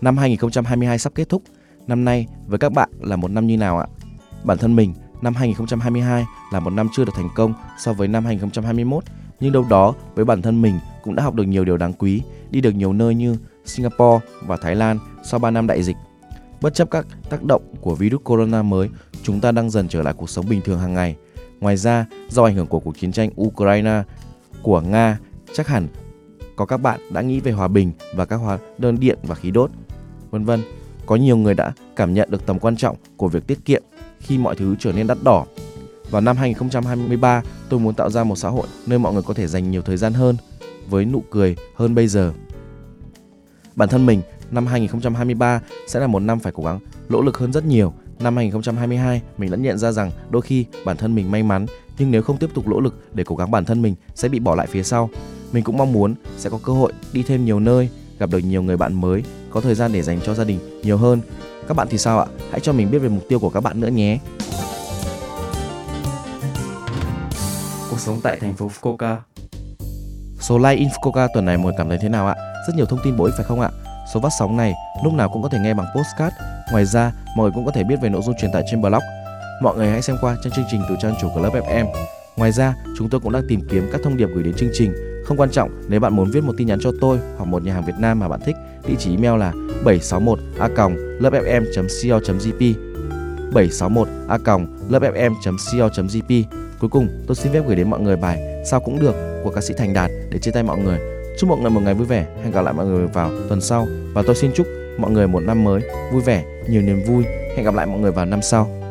Năm 2022 sắp kết thúc. Năm nay với các bạn là một năm như nào ạ? Bản thân mình, năm 2022 là một năm chưa được thành công so với năm 2021, nhưng đâu đó với bản thân mình cũng đã học được nhiều điều đáng quý, đi được nhiều nơi như Singapore và Thái Lan sau 3 năm đại dịch. Bất chấp các tác động của virus corona mới, chúng ta đang dần trở lại cuộc sống bình thường hàng ngày. Ngoài ra, do ảnh hưởng của cuộc chiến tranh Ukraine của Nga, chắc hẳn có các bạn đã nghĩ về hòa bình và các hóa đơn điện và khí đốt, vân vân. Có nhiều người đã cảm nhận được tầm quan trọng của việc tiết kiệm khi mọi thứ trở nên đắt đỏ. Vào năm 2023, tôi muốn tạo ra một xã hội nơi mọi người có thể dành nhiều thời gian hơn với nụ cười hơn bây giờ. Bản thân mình, năm 2023 sẽ là một năm phải cố gắng nỗ lực hơn rất nhiều. Năm 2022, mình đã nhận ra rằng đôi khi bản thân mình may mắn, nhưng nếu không tiếp tục nỗ lực để cố gắng bản thân mình sẽ bị bỏ lại phía sau. Mình cũng mong muốn sẽ có cơ hội đi thêm nhiều nơi, gặp được nhiều người bạn mới, có thời gian để dành cho gia đình nhiều hơn. Các bạn thì sao ạ? Hãy cho mình biết về mục tiêu của các bạn nữa nhé. Cuộc sống tại thành phố Fukuoka. Số like in Fukuoka tuần này mọi cảm thấy thế nào ạ? Rất nhiều thông tin bổ ích phải không ạ? Số phát sóng này lúc nào cũng có thể nghe bằng postcard. Ngoài ra, mọi người cũng có thể biết về nội dung truyền tải trên blog. Mọi người hãy xem qua trang chương trình từ trang chủ Club FM. Ngoài ra, chúng tôi cũng đang tìm kiếm các thông điệp gửi đến chương trình. Không quan trọng nếu bạn muốn viết một tin nhắn cho tôi hoặc một nhà hàng Việt Nam mà bạn thích, địa chỉ email là 761 a lovefm.co.jp 761 a lovefm.co.jp Cuối cùng, tôi xin phép gửi đến mọi người bài Sao cũng được của ca sĩ Thành Đạt để chia tay mọi người. Chúc mọi người một ngày vui vẻ. Hẹn gặp lại mọi người vào tuần sau và tôi xin chúc mọi người một năm mới vui vẻ, nhiều niềm vui. Hẹn gặp lại mọi người vào năm sau.